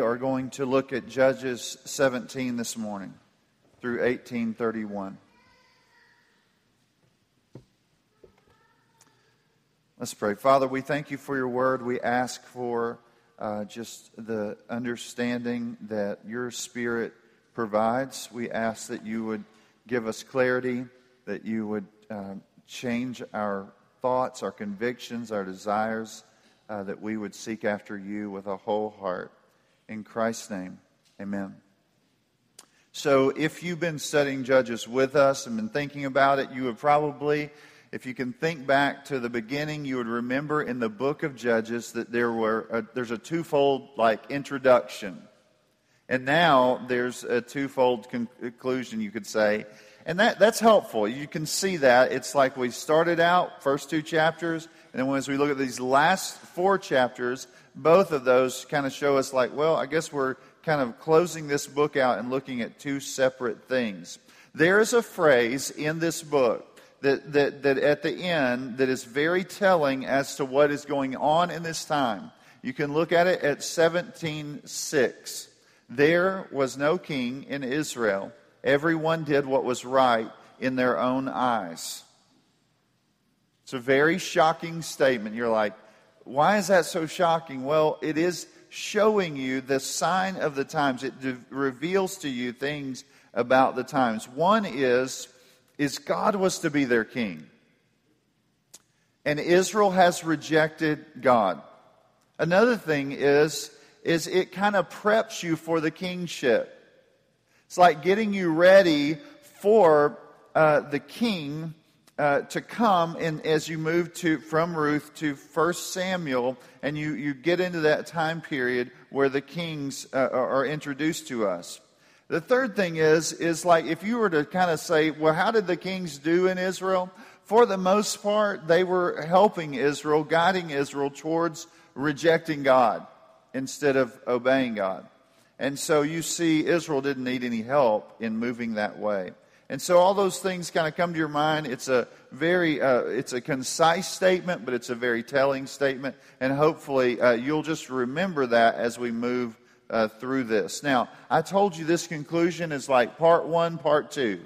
Are going to look at Judges 17 this morning through 1831. Let's pray. Father, we thank you for your word. We ask for uh, just the understanding that your spirit provides. We ask that you would give us clarity, that you would uh, change our thoughts, our convictions, our desires, uh, that we would seek after you with a whole heart. In Christ's name, amen. So, if you've been studying Judges with us and been thinking about it, you would probably, if you can think back to the beginning, you would remember in the book of Judges that there were a, there's a twofold like introduction, and now there's a twofold conclusion, you could say, and that that's helpful. You can see that it's like we started out first two chapters, and then as we look at these last four chapters, both of those kind of show us, like, well, I guess we're kind of closing this book out and looking at two separate things. There is a phrase in this book that, that, that at the end that is very telling as to what is going on in this time. You can look at it at 17:6. There was no king in Israel. Everyone did what was right in their own eyes. It's a very shocking statement. You're like, why is that so shocking? Well, it is showing you the sign of the times. It de- reveals to you things about the times. One is is God was to be their king. And Israel has rejected God. Another thing is is it kind of preps you for the kingship. It's like getting you ready for uh, the king uh, to come and as you move to from Ruth to First Samuel, and you, you get into that time period where the kings uh, are introduced to us. The third thing is is like if you were to kind of say, well, how did the kings do in Israel? For the most part, they were helping Israel, guiding Israel towards rejecting God instead of obeying God. And so you see, Israel didn't need any help in moving that way. And so all those things kind of come to your mind. It's a very, uh, it's a concise statement, but it's a very telling statement. And hopefully uh, you'll just remember that as we move uh, through this. Now, I told you this conclusion is like part one, part two.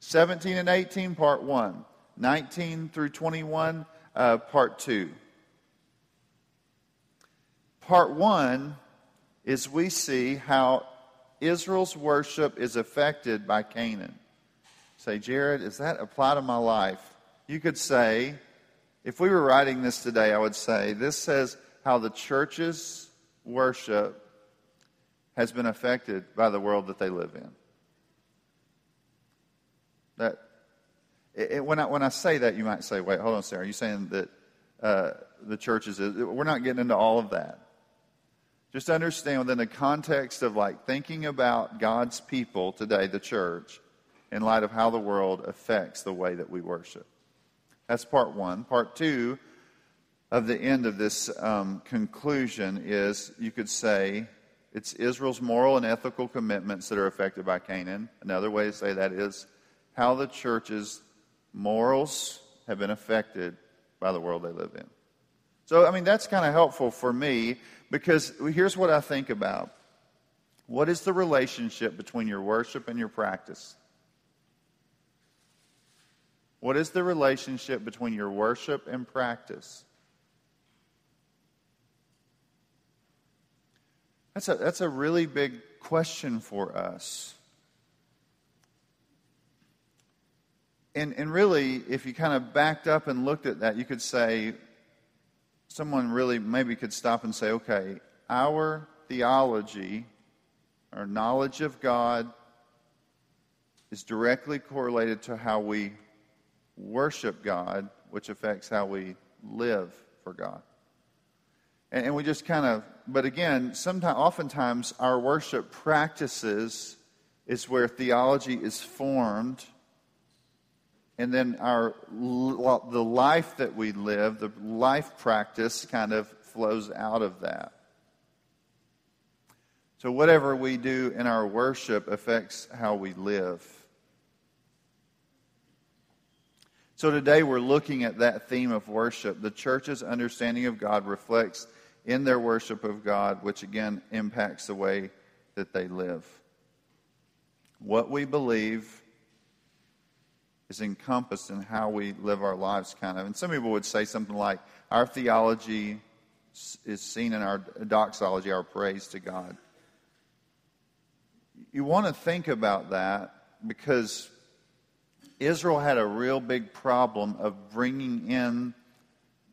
17 and 18, part one. 19 through 21, uh, part two. Part one is we see how Israel's worship is affected by Canaan. Say, Jared, does that apply to my life? You could say, if we were writing this today, I would say, this says how the church's worship has been affected by the world that they live in. That it, when I when I say that, you might say, "Wait, hold on, Sarah. Are you saying that uh, the churches? We're not getting into all of that. Just understand within the context of like thinking about God's people today, the church in light of how the world affects the way that we worship. That's part one. Part two of the end of this um, conclusion is you could say it's Israel's moral and ethical commitments that are affected by Canaan. Another way to say that is how the church's morals have been affected by the world they live in. So, I mean, that's kind of helpful for me because here's what I think about. What is the relationship between your worship and your practice? What is the relationship between your worship and practice? That's a, that's a really big question for us. And, and really, if you kind of backed up and looked at that, you could say, someone really maybe could stop and say, okay, our theology, our knowledge of God, is directly correlated to how we worship God, which affects how we live for God. And, and we just kind of, but again, sometimes, oftentimes, our worship practices is where theology is formed. And then our the life that we live, the life practice kind of flows out of that. So whatever we do in our worship affects how we live. So today we're looking at that theme of worship. The church's understanding of God reflects in their worship of God, which again impacts the way that they live. What we believe is encompassed in how we live our lives, kind of. And some people would say something like, Our theology is seen in our doxology, our praise to God. You want to think about that because Israel had a real big problem of bringing in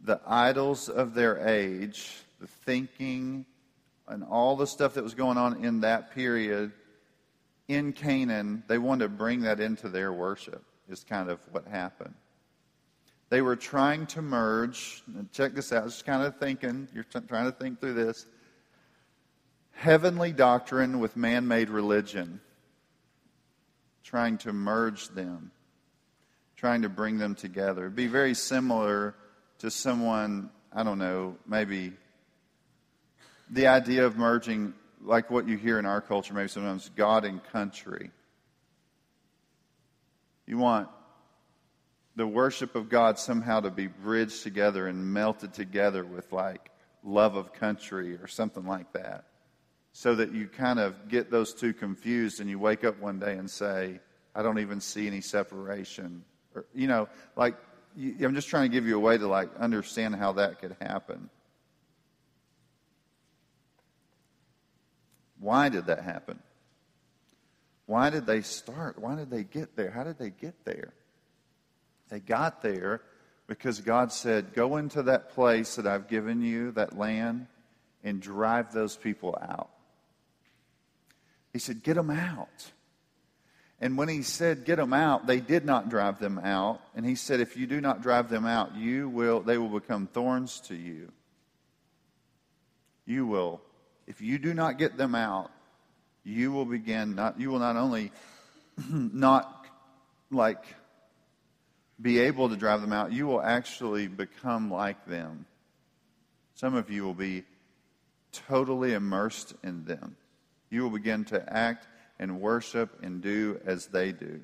the idols of their age, the thinking, and all the stuff that was going on in that period in Canaan. They wanted to bring that into their worship is kind of what happened. They were trying to merge, check this out, just kind of thinking, you're t- trying to think through this heavenly doctrine with man made religion, trying to merge them, trying to bring them together. It'd be very similar to someone, I don't know, maybe the idea of merging, like what you hear in our culture, maybe sometimes God and country. You want the worship of God somehow to be bridged together and melted together with like love of country or something like that. So that you kind of get those two confused and you wake up one day and say, I don't even see any separation. Or, you know, like, I'm just trying to give you a way to like understand how that could happen. Why did that happen? Why did they start? Why did they get there? How did they get there? They got there because God said, Go into that place that I've given you, that land, and drive those people out. He said, Get them out. And when he said, Get them out, they did not drive them out. And he said, If you do not drive them out, you will, they will become thorns to you. You will, if you do not get them out, you will begin not you will not only not like be able to drive them out, you will actually become like them. Some of you will be totally immersed in them. You will begin to act and worship and do as they do.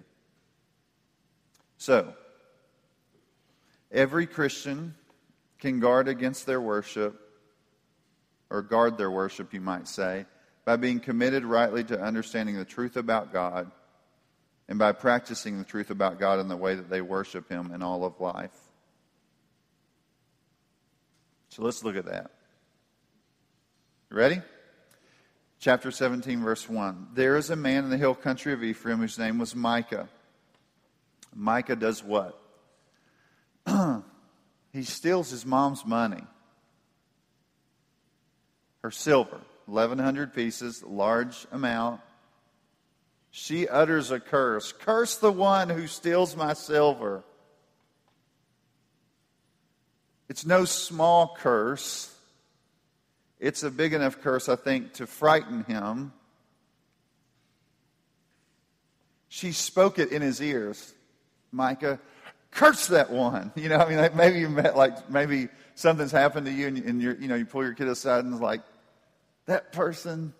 So, every Christian can guard against their worship, or guard their worship, you might say, by being committed rightly to understanding the truth about God and by practicing the truth about God in the way that they worship Him in all of life. So let's look at that. You ready? Chapter 17, verse 1. There is a man in the hill country of Ephraim whose name was Micah. Micah does what? he steals his mom's money, her silver. 1,100 pieces, large amount. She utters a curse Curse the one who steals my silver. It's no small curse. It's a big enough curse, I think, to frighten him. She spoke it in his ears. Micah, curse that one. You know, I mean, maybe you met, like, maybe something's happened to you and, and you're, you know, you pull your kid aside and it's like, that person.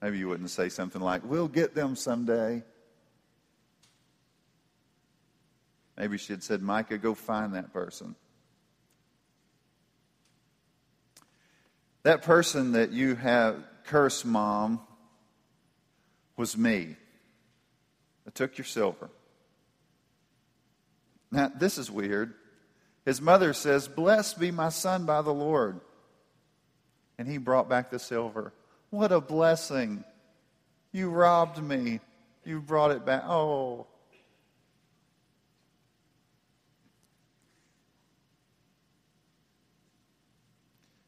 Maybe you wouldn't say something like, We'll get them someday. Maybe she had said, Micah, go find that person. That person that you have cursed, Mom, was me. I took your silver. Now, this is weird. His mother says, Blessed be my son by the Lord and he brought back the silver. What a blessing. You robbed me. You brought it back. Oh.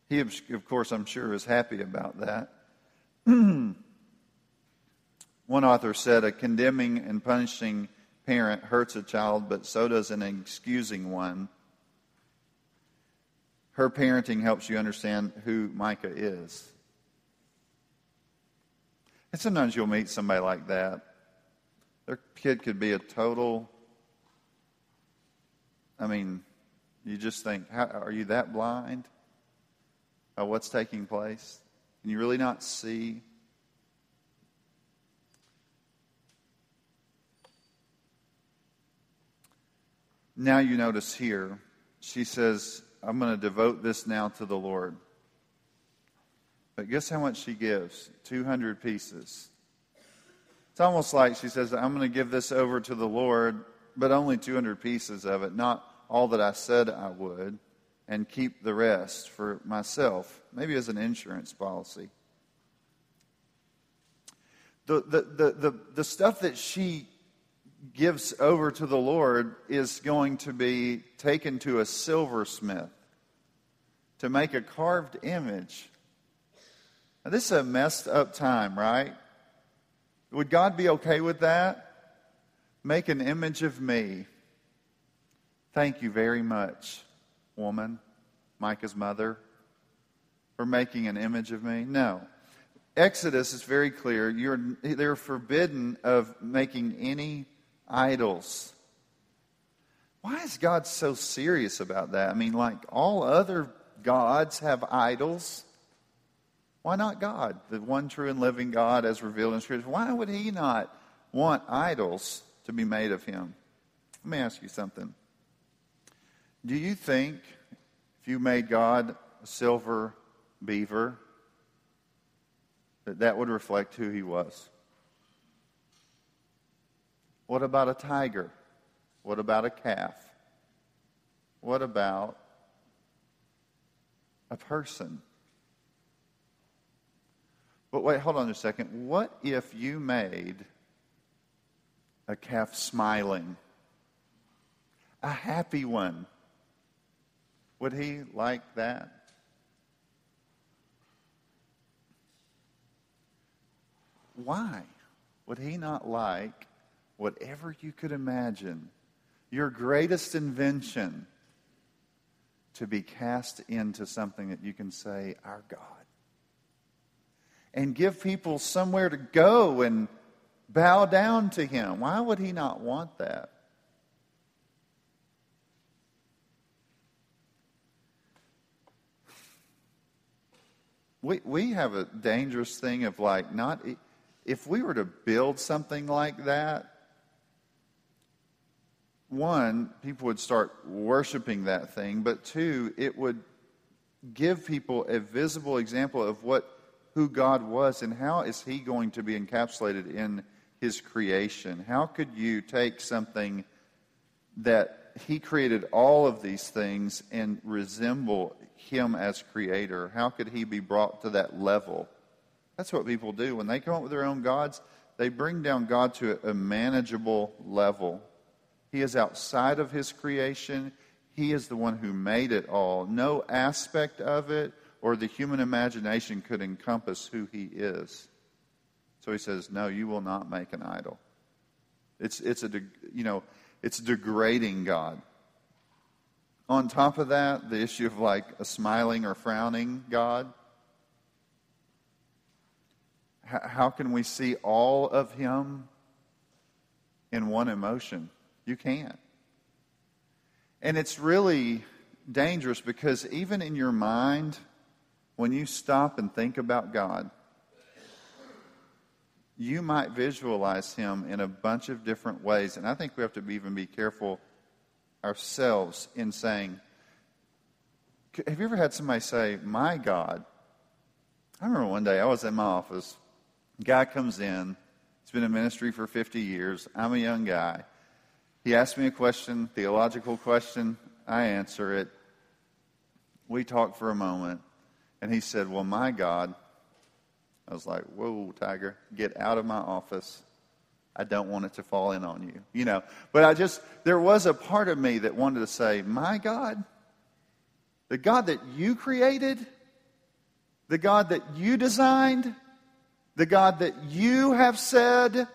He, of course, I'm sure, is happy about that. One author said a condemning and punishing parent hurts a child, but so does an excusing one her parenting helps you understand who Micah is. And sometimes you'll meet somebody like that. Their kid could be a total, I mean, you just think, are you that blind of what's taking place? Can you really not see? Now you notice here, she says, I'm going to devote this now to the Lord. But guess how much she gives? 200 pieces. It's almost like she says, I'm going to give this over to the Lord, but only 200 pieces of it, not all that I said I would, and keep the rest for myself, maybe as an insurance policy. The, the, the, the, the stuff that she gives over to the Lord is going to be taken to a silversmith to make a carved image. Now, this is a messed up time, right? Would God be okay with that? Make an image of me. Thank you very much, woman, Micah's mother, for making an image of me. No. Exodus is very clear. You're, they're forbidden of making any idols. Why is God so serious about that? I mean, like all other gods have idols. Why not God, the one true and living God as revealed in Scripture? Why would He not want idols to be made of Him? Let me ask you something. Do you think if you made God a silver beaver, that that would reflect who He was? What about a tiger? What about a calf? What about a person? But wait, hold on a second. What if you made a calf smiling? A happy one? Would he like that? Why would he not like whatever you could imagine, your greatest invention, to be cast into something that you can say, Our God? and give people somewhere to go and bow down to him. Why would he not want that? We, we have a dangerous thing of like not if we were to build something like that one people would start worshiping that thing but two it would give people a visible example of what who God was and how is He going to be encapsulated in His creation? How could you take something that He created all of these things and resemble Him as creator? How could He be brought to that level? That's what people do. When they come up with their own gods, they bring down God to a manageable level. He is outside of His creation. He is the one who made it all. No aspect of it or the human imagination could encompass who he is. So he says, No, you will not make an idol. It's, it's, a, you know, it's degrading God. On top of that, the issue of like a smiling or frowning God. How can we see all of him in one emotion? You can't. And it's really dangerous because even in your mind, when you stop and think about God, you might visualize him in a bunch of different ways. And I think we have to even be careful ourselves in saying, have you ever had somebody say, My God? I remember one day I was in my office. A guy comes in. He's been in ministry for 50 years. I'm a young guy. He asked me a question, theological question. I answer it. We talk for a moment. And he said, Well, my God. I was like, Whoa, Tiger, get out of my office. I don't want it to fall in on you. You know, but I just, there was a part of me that wanted to say, My God, the God that you created, the God that you designed, the God that you have said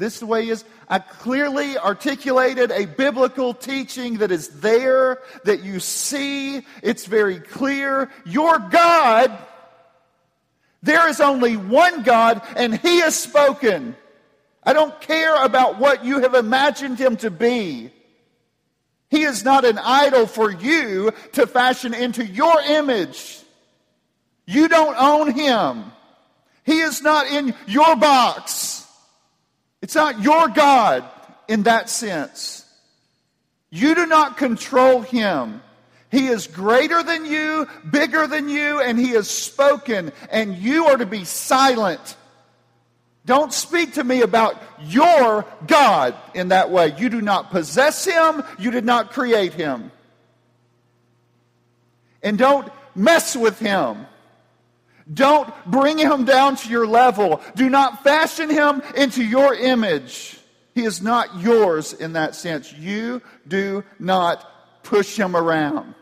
this way is. I clearly articulated a biblical teaching that is there, that you see. It's very clear. Your God, there is only one God, and he has spoken. I don't care about what you have imagined him to be. He is not an idol for you to fashion into your image. You don't own him. He is not in your box. It's not your God in that sense. You do not control him. He is greater than you, bigger than you, and He has spoken, and you are to be silent. Don't speak to me about your God in that way. You do not possess Him, you did not create Him. And don't mess with Him. Don't bring Him down to your level. Do not fashion Him into your image. He is not yours in that sense. You do not push Him around.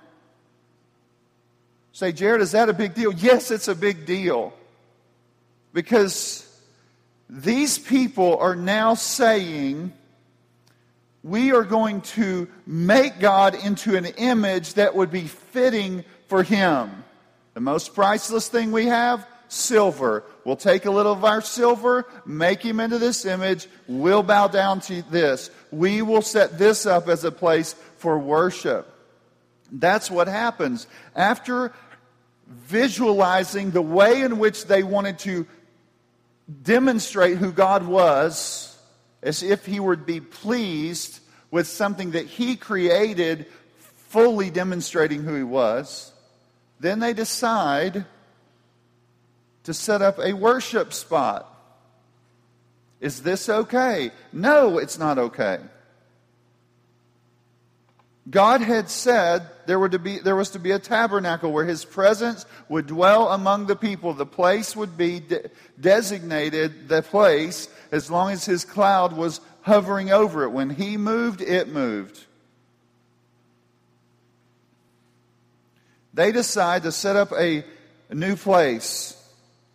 Say, Jared, is that a big deal? Yes, it's a big deal. Because these people are now saying, we are going to make God into an image that would be fitting for Him. The most priceless thing we have, silver. We'll take a little of our silver, make Him into this image, we'll bow down to this. We will set this up as a place for worship. That's what happens. After visualizing the way in which they wanted to demonstrate who God was, as if He would be pleased with something that He created, fully demonstrating who He was. Then they decide to set up a worship spot. Is this okay? No, it's not okay. God had said there, were to be, there was to be a tabernacle where his presence would dwell among the people. The place would be de- designated the place as long as his cloud was hovering over it. When he moved, it moved. They decide to set up a, a new place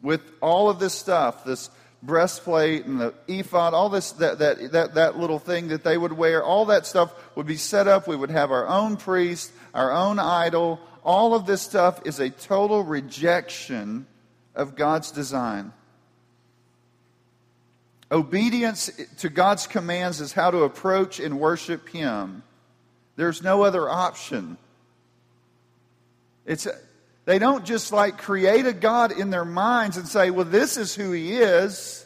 with all of this stuff, this breastplate and the ephod, all this, that, that, that, that little thing that they would wear, all that stuff would be set up. We would have our own priest, our own idol. All of this stuff is a total rejection of God's design. Obedience to God's commands is how to approach and worship Him. There's no other option. It's, they don't just like create a God in their minds and say, well, this is who He is.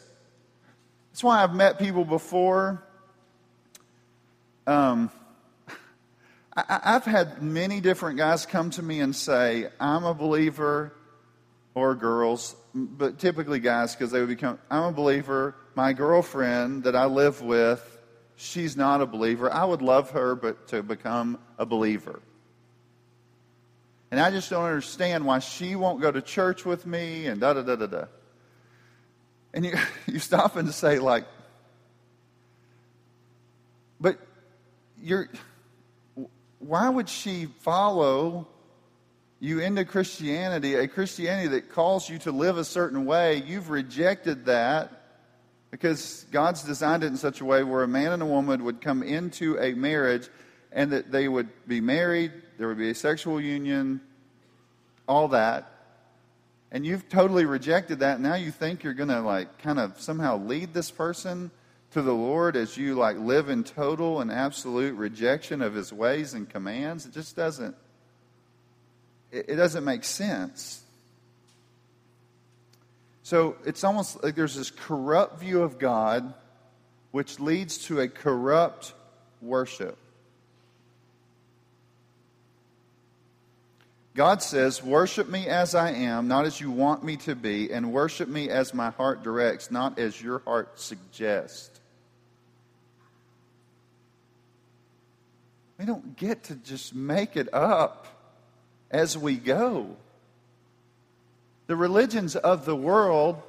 That's why I've met people before. Um, I, I've had many different guys come to me and say, I'm a believer, or girls, but typically guys, because they would become, I'm a believer. My girlfriend that I live with, she's not a believer. I would love her, but to become a believer. And I just don't understand why she won't go to church with me and da da da da da. And you, you stop and say, like, but you're, why would she follow you into Christianity, a Christianity that calls you to live a certain way? You've rejected that because God's designed it in such a way where a man and a woman would come into a marriage and that they would be married, there would be a sexual union, all that. And you've totally rejected that. Now you think you're going to like kind of somehow lead this person to the Lord as you like live in total and absolute rejection of his ways and commands. It just doesn't it, doesn't make sense. So it's almost like there's this corrupt view of God which leads to a corrupt worship. God says, Worship me as I am, not as you want me to be, and worship me as my heart directs, not as your heart suggests. We don't get to just make it up as we go. The religions of the world,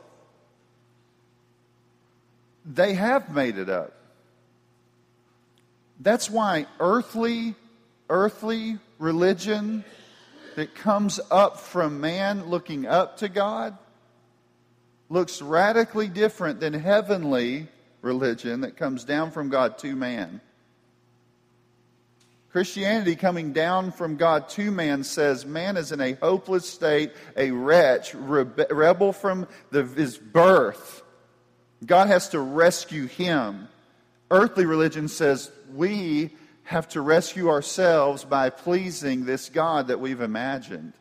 they have made it up. That's why earthly, earthly religion that comes up from man looking up to God looks radically different than heavenly religion that comes down from God to man. Christianity coming down from God to man says man is in a hopeless state, a wretch, rebe- rebel from the, his birth. God has to rescue him. Earthly religion says we have to rescue ourselves by pleasing this God that we've imagined.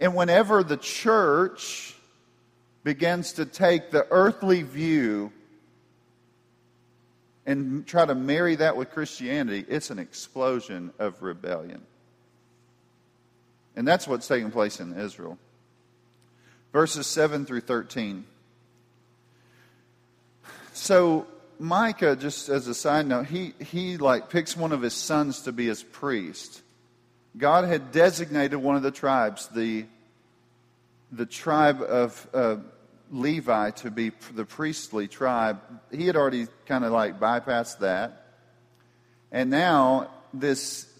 And whenever the church begins to take the earthly view and try to marry that with Christianity, it's an explosion of rebellion. And that's what's taking place in Israel. Verses 7 through 13. So Micah, just as a side note, he, he like picks one of his sons to be his priest. God had designated one of the tribes, the, the tribe of uh, Levi, to be the priestly tribe. He had already kind of like bypassed that. And now this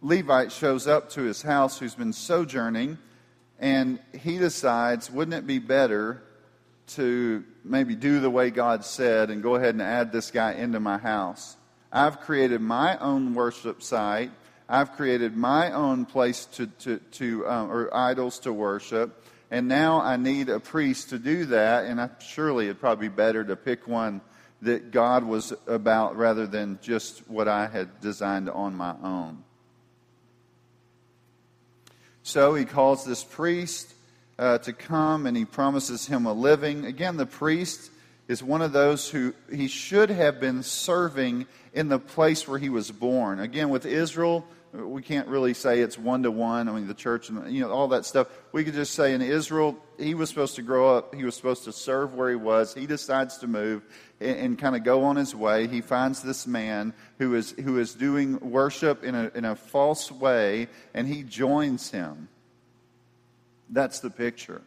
Levite shows up to his house who's been sojourning, and he decides, wouldn't it be better to maybe do the way God said and go ahead and add this guy into my house. I've created my own worship site. I've created my own place to, to, to um, or idols to worship. And now I need a priest to do that. And I, surely it'd probably be better to pick one that God was about rather than just what I had designed on my own. So he calls this priest uh, to come and he promises him a living. Again, the priest is one of those who he should have been serving in the place where he was born. Again, with Israel, we can't really say it's one to one. I mean, the church and you know all that stuff. We could just say in Israel, he was supposed to grow up. He was supposed to serve where he was. He decides to move and, and kind of go on his way. He finds this man who is who is doing worship in a in a false way, and he joins him. That's the picture.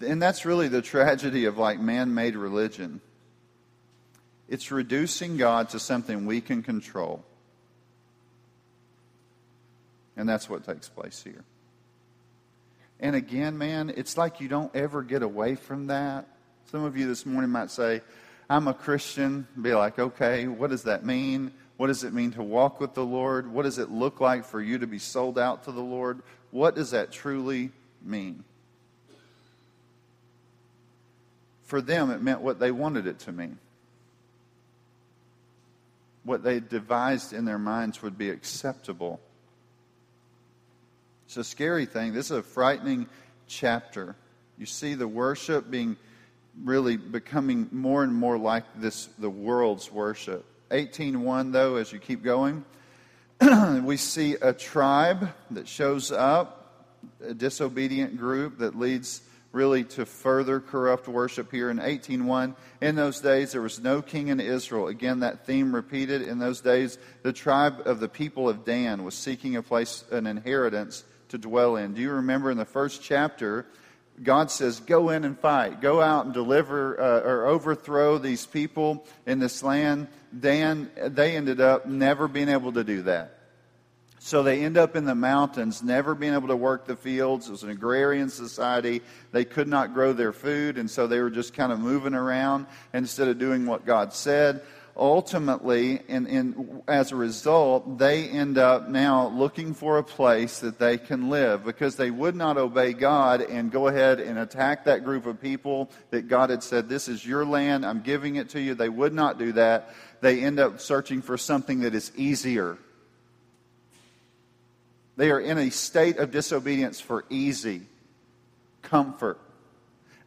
And that's really the tragedy of like man made religion. It's reducing God to something we can control. And that's what takes place here. And again, man, it's like you don't ever get away from that. Some of you this morning might say, I'm a Christian, be like, okay, what does that mean? What does it mean to walk with the Lord? What does it look like for you to be sold out to the Lord? What does that truly mean? For them, it meant what they wanted it to mean. What they devised in their minds would be acceptable. It's a scary thing. This is a frightening chapter. You see the worship being really becoming more and more like this the world's worship. 18:1 though as you keep going we see a tribe that shows up a disobedient group that leads really to further corrupt worship here in 18:1 in those days there was no king in Israel. Again that theme repeated. In those days the tribe of the people of Dan was seeking a place an inheritance to dwell in. Do you remember in the first chapter God says, Go in and fight. Go out and deliver uh, or overthrow these people in this land. Dan, they ended up never being able to do that. So they end up in the mountains, never being able to work the fields. It was an agrarian society. They could not grow their food, and so they were just kind of moving around instead of doing what God said ultimately, and, as a result, they end up now looking for a place that they can live because they would not obey God and go ahead and attack that group of people that God had said, This is your land, I'm giving it to you. They would not do that. They end up searching for something that is easier. They are in a state of disobedience for easy comfort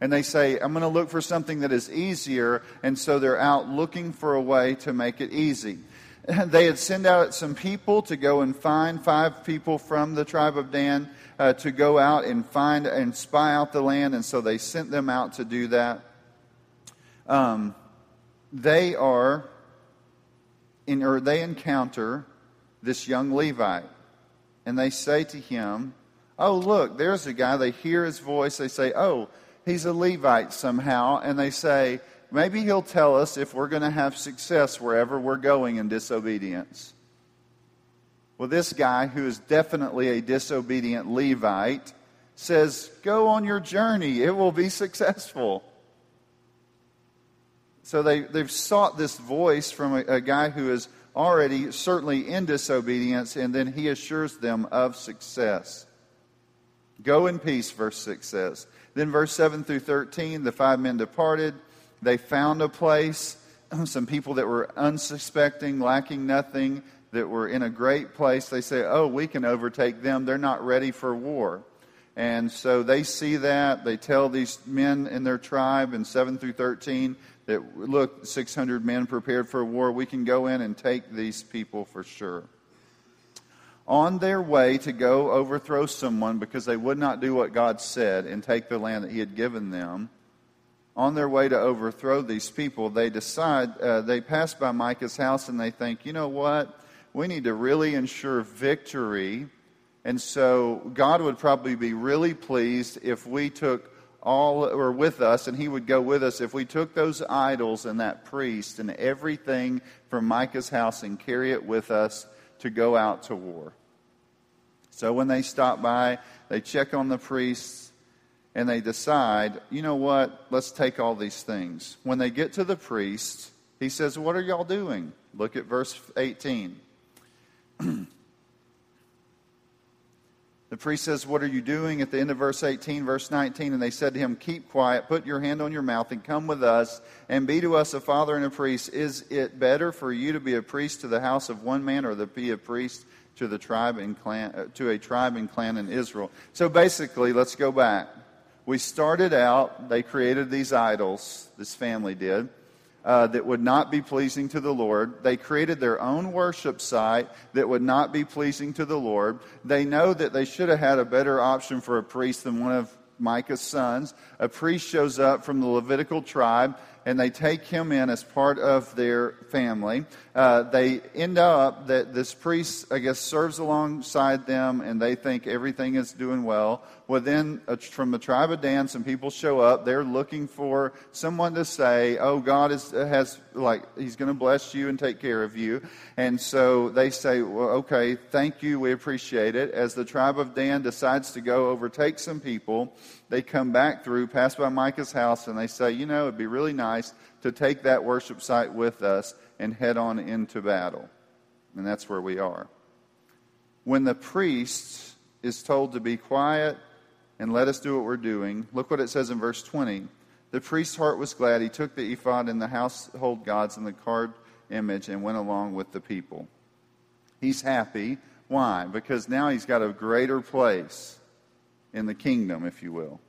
and they say, I'm going to look for something that is easier, and so they're out looking for a way to make it easy. They had sent out some people to go and find five people from the tribe of Dan uh, to go out and find and spy out the land, and so they sent them out to do that. Um, they are, in, or they encounter this young Levite, and they say to him, Oh, look, there's a guy. They hear his voice. They say, Oh, he's a Levite somehow, and they say, maybe he'll tell us if we're going to have success wherever we're going in disobedience. Well, this guy, who is definitely a disobedient Levite, says, Go on your journey, it will be successful. So they, they've sought this voice from a, a guy who is already certainly in disobedience, and then he assures them of success. Go in peace, verse 6 says. Then, verse 7 through 13, the five men departed. They found a place, some people that were unsuspecting, lacking nothing, that were in a great place. They say, Oh, we can overtake them. They're not ready for war. And so they see that. They tell these men in their tribe in 7 through 13 that, look, 600 men prepared for war. We can go in and take these people for sure. On their way to go overthrow someone because they would not do what God said and take the land that He had given them, on their way to overthrow these people, they decide, uh, they pass by Micah's house and they think, you know what? We need to really ensure victory and so God would probably be really pleased if we took all, or with us, and He would go with us if we took those idols and that priest and everything from Micah's house and carry it with us to go out to war. So when they stop by, they check on the priests and they decide, you know what, let's take all these things. When they get to the priest, he says, What are y'all doing? Look at verse 18. The priest says, What are you doing? At the end of verse 18, verse 19, and they said to him, Keep quiet, put your hand on your mouth, and come with us, and be to us a father and a priest. Is it better for you to be a priest to the house of one man, or to be a priest to the tribe and clan, uh, to a tribe and clan in Israel? So basically, let's go back. We started out, they created these idols, this family did uh, that would not be pleasing to the Lord. They created their own worship site that would not be pleasing to the Lord. They know that they should have had a better option for a priest than one of Micah's sons. A priest shows up from the Levitical tribe and they take him in as part of their family. Uh, they end up that this priest, I guess, serves alongside them, and they think everything is doing well. Well, then uh, from the tribe of Dan, some people show up. They're looking for someone to say, "Oh, God is, has like He's going to bless you and take care of you." And so they say, "Well, okay, thank you, we appreciate it." As the tribe of Dan decides to go overtake some people, they come back through, pass by Micah's house, and they say, "You know, it'd be really nice to take that worship site with us and head on into battle." And that's where we are. When the priest is told to be quiet and let us do what we're doing. Look what it says in verse 20. The priest's heart was glad. He took the ephod and the household gods and the carved image and went along with the people. He's happy. Why? Because now he's got a greater place in the kingdom, if you will.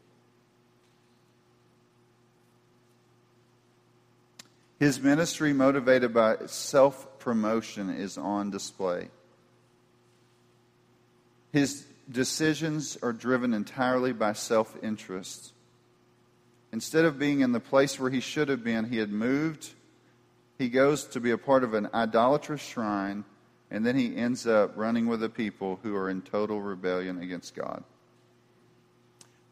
His ministry, motivated by self promotion, is on display. His decisions are driven entirely by self interest. Instead of being in the place where he should have been, he had moved. He goes to be a part of an idolatrous shrine, and then he ends up running with the people who are in total rebellion against God.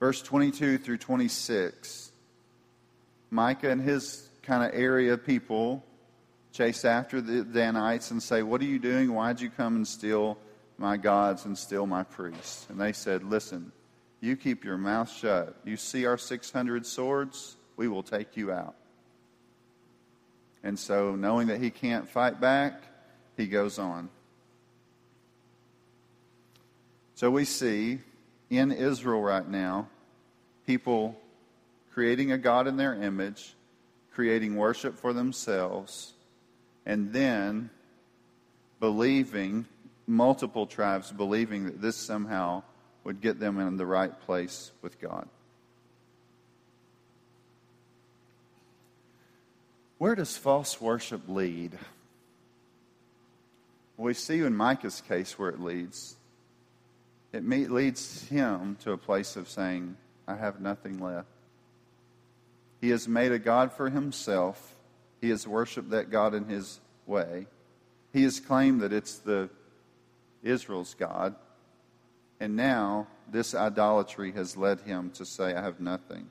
Verse 22 through 26 Micah and his kind of area people chase after the Danites and say, What are you doing? Why'd you come and steal my gods and steal my priests. And they said, Listen, you keep your mouth shut. You see our 600 swords, we will take you out. And so, knowing that he can't fight back, he goes on. So, we see in Israel right now people creating a God in their image, creating worship for themselves, and then believing multiple tribes believing that this somehow would get them in the right place with God. Where does false worship lead? We see in Micah's case where it leads. It leads him to a place of saying, I have nothing left. He has made a God for himself. He has worshiped that God in his way. He has claimed that it's the Israel's God. And now this idolatry has led him to say, I have nothing.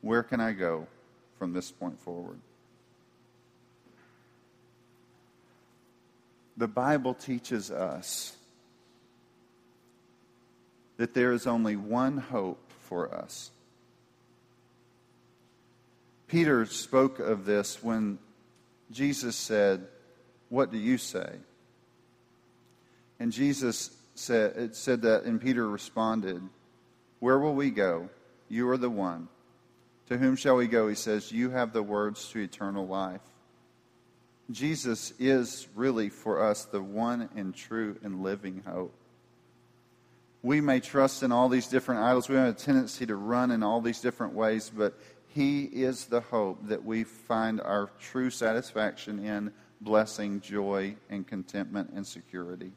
Where can I go from this point forward? The Bible teaches us that there is only one hope for us. Peter spoke of this when Jesus said, What do you say? And Jesus said, it said that, and Peter responded, Where will we go? You are the one. To whom shall we go? He says, You have the words to eternal life. Jesus is really for us the one and true and living hope. We may trust in all these different idols. We have a tendency to run in all these different ways, but He is the hope that we find our true satisfaction in blessing, joy, and contentment and security.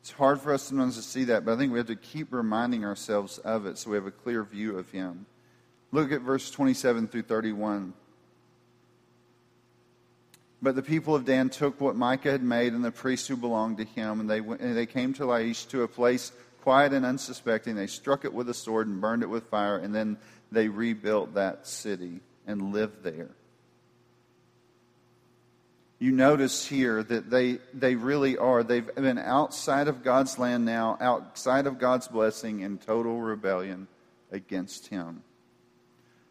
It's hard for us sometimes to see that, but I think we have to keep reminding ourselves of it so we have a clear view of Him. Look at verse 27 through 31. But the people of Dan took what Micah had made and the priests who belonged to him, and they, went, and they came to Laish to a place quiet and unsuspecting. They struck it with a sword and burned it with fire, and then they rebuilt that city and lived there. You notice here that they, they really are. They've been outside of God's land now, outside of God's blessing, in total rebellion against Him.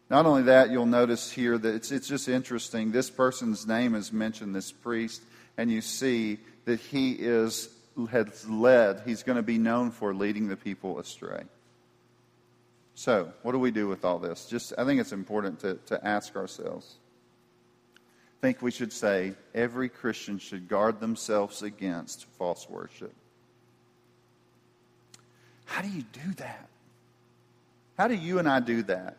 Not only that, you'll notice here that it's, it's just interesting. This person's name is mentioned, this priest, and you see that he is has led, he's going to be known for leading the people astray. So, what do we do with all this? Just I think it's important to, to ask ourselves. I think we should say every Christian should guard themselves against false worship. How do you do that? How do you and I do that?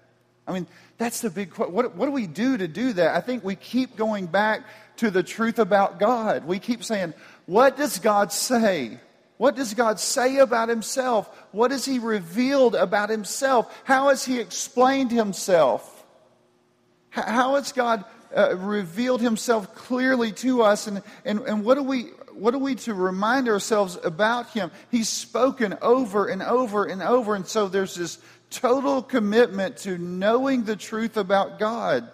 I mean, that's the big question. What, what do we do to do that? I think we keep going back to the truth about God. We keep saying, what does God say? What does God say about himself? What has he revealed about himself? How has he explained himself? How has God uh, revealed himself clearly to us? And, and, and what, do we, what are we to remind ourselves about him? He's spoken over and over and over. And so there's this total commitment to knowing the truth about God.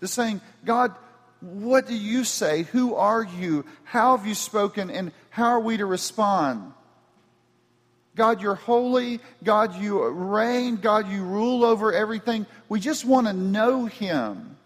To saying, God, what do you say? Who are you? How have you spoken? And how are we to respond? God, you're holy. God, you reign. God, you rule over everything. We just want to know Him.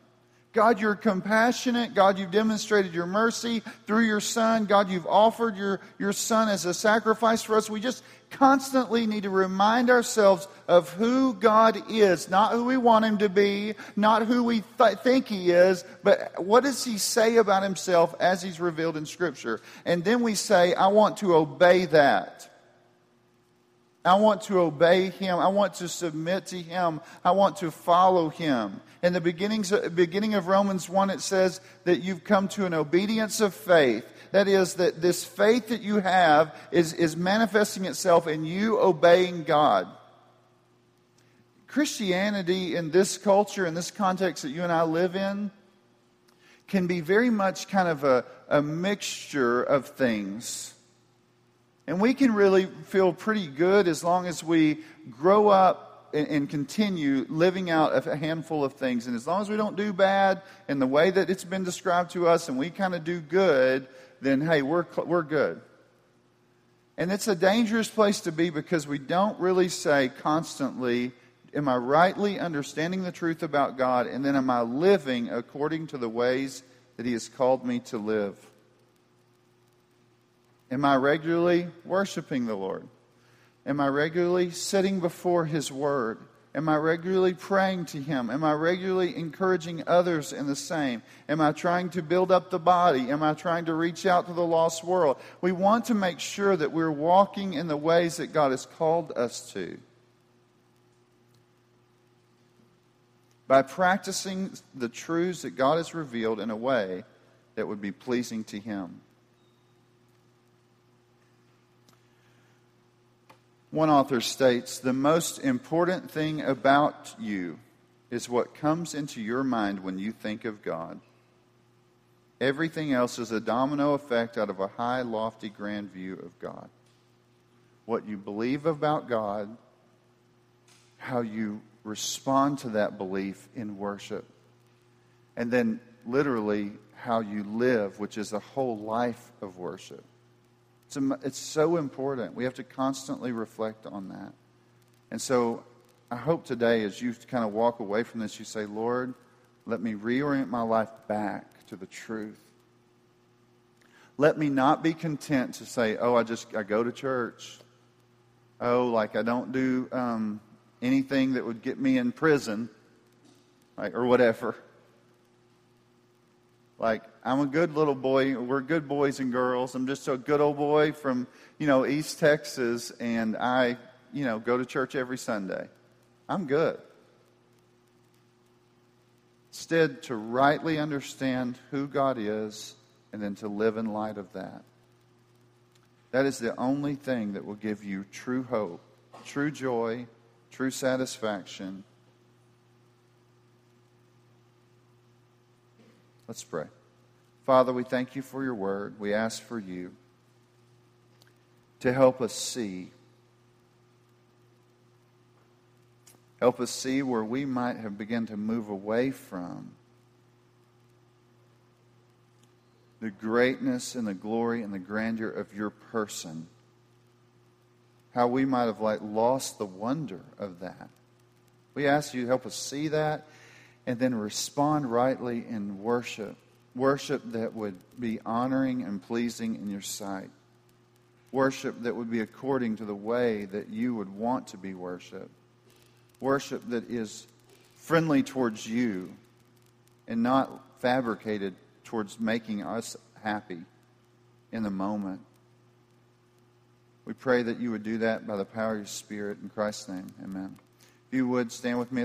God, you're compassionate. God, you've demonstrated your mercy through your Son. God, you've offered your, your Son as a sacrifice for us. We just constantly need to remind ourselves of who God is, not who we want Him to be, not who we th- think He is, but what does He say about Himself as He's revealed in Scripture. And then we say, I want to obey that. I want to obey him. I want to submit to him. I want to follow him. In the beginnings, beginning of Romans 1, it says that you've come to an obedience of faith. That is, that this faith that you have is, is manifesting itself in you obeying God. Christianity in this culture, in this context that you and I live in, can be very much kind of a, a mixture of things. And we can really feel pretty good as long as we grow up and, and, continue living out a handful of things. And as long as we don't do bad in the way that it's been described to us and we kind of do good, then hey, we're, we're good. And it's a dangerous place to be because we don't really say constantly, Am I rightly understanding the truth about God? And then am I living according to the ways that He has called me to live? Am I regularly worshiping the Lord? Am I regularly sitting before His Word? Am I regularly praying to Him? Am I regularly encouraging others in the same? Am I trying to build up the body? Am I trying to reach out to the lost world? We want to make sure that we're walking in the ways that God has called us to. By practicing the truths that God has revealed in a way that would be pleasing to Him. One author states The most important thing about you is what comes into your mind when you think of God. Everything else is a domino effect out of a high, lofty, grand view of God. What you believe about God, how you respond to that belief in worship, and then literally how you live, which is a whole life of worship. It's, it's so important. We have to constantly reflect on that. And so I hope today, as you kind of walk away from this, you say, Lord, let me reorient my life back to the truth. Let me not be content to say, oh, I just I go to church. Oh, like I don't do um, anything that would get me in prison, or whatever. Like, I'm a good little boy. We're good boys and girls. I'm just a good old boy from, you know, East Texas, and I, you know, go to church every Sunday. I'm good. Instead, to rightly understand who God is and then to live in light of that. That is the only thing that will give you true hope, true joy, true satisfaction. Let's pray. Father, we thank you for your word. We ask for you to help us see. Help us see where we might have begun to move away from the greatness and the glory and the grandeur of your person. How we might have like lost the wonder of that. We ask you to help us see that and then respond rightly in worship. Worship that would be honoring and pleasing in your sight. Worship that would be according to the way that you would want to be worshiped. Worship that is friendly towards you and not fabricated towards making us happy in the moment. We pray that you would do that by the power of your Spirit. In Christ's name, amen. If you would stand with me at the